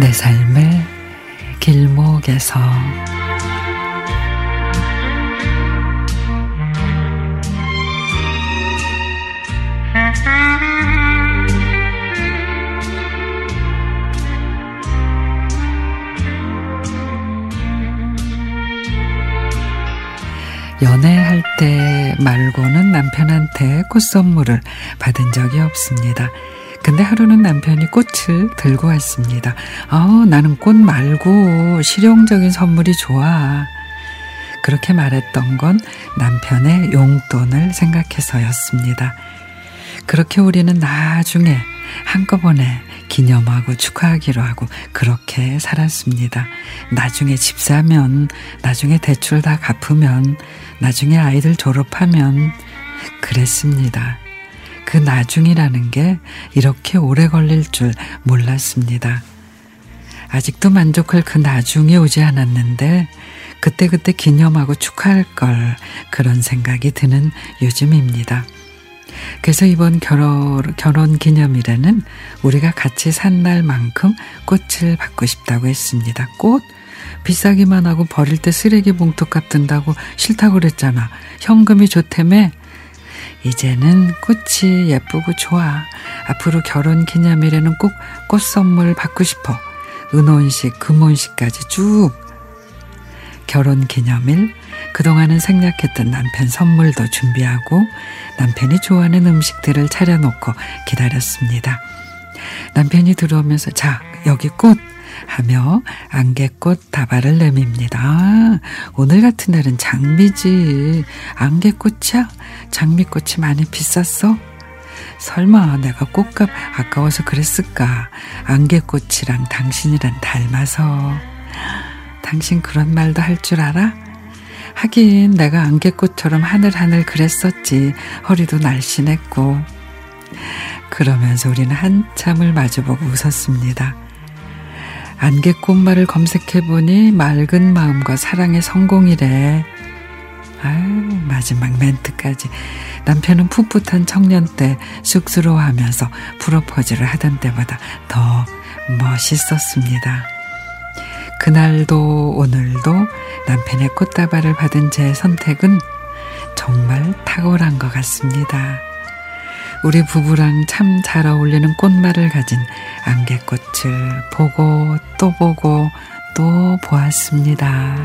내 삶의 길목에서 연애할 때 말고는 남편한테 꽃 선물을 받은 적이 없습니다. 근데 하루는 남편이 꽃을 들고 왔습니다. 아, 나는 꽃 말고 실용적인 선물이 좋아. 그렇게 말했던 건 남편의 용돈을 생각해서였습니다. 그렇게 우리는 나중에 한꺼번에 기념하고 축하하기로 하고 그렇게 살았습니다. 나중에 집 사면, 나중에 대출 다 갚으면, 나중에 아이들 졸업하면 그랬습니다. 그 나중이라는 게 이렇게 오래 걸릴 줄 몰랐습니다. 아직도 만족할 그 나중이 오지 않았는데 그때그때 기념하고 축하할 걸 그런 생각이 드는 요즘입니다. 그래서 이번 결혼, 결혼 기념일에는 우리가 같이 산 날만큼 꽃을 받고 싶다고 했습니다. 꽃? 비싸기만 하고 버릴 때 쓰레기 봉투값 든다고 싫다고 그랬잖아. 현금이 좋다며? 이제는 꽃이 예쁘고 좋아. 앞으로 결혼 기념일에는 꼭 꽃 선물 받고 싶어. 은혼식, 금혼식까지 쭉. 결혼 기념일, 그동안은 생략했던 남편 선물도 준비하고 남편이 좋아하는 음식들을 차려놓고 기다렸습니다. 남편이 들어오면서 자, 여기 꽃! 하며 안개꽃 다발을 내밉니다. 아, 오늘 같은 날은 장미지. 안개꽃이야? 장미꽃이 많이 비쌌어? 설마 내가 꽃값 아까워서 그랬을까? 안개꽃이랑 당신이랑 닮아서. 당신 그런 말도 할 줄 알아? 하긴 내가 안개꽃처럼 하늘하늘 그랬었지. 허리도 날씬했고. 그러면서 우리는 한참을 마주보고 웃었습니다. 안개꽃말을 검색해보니 맑은 마음과 사랑의 성공이래. 아유, 마지막 멘트까지. 남편은 풋풋한 청년 때 쑥스러워 하면서 프로포즈를 하던 때보다 더 멋있었습니다. 그날도 오늘도 남편의 꽃다발을 받은 제 선택은 정말 탁월한 것 같습니다. 우리 부부랑 참 잘 어울리는 꽃말을 가진 안개꽃을 보고 또 보고 또 보았습니다.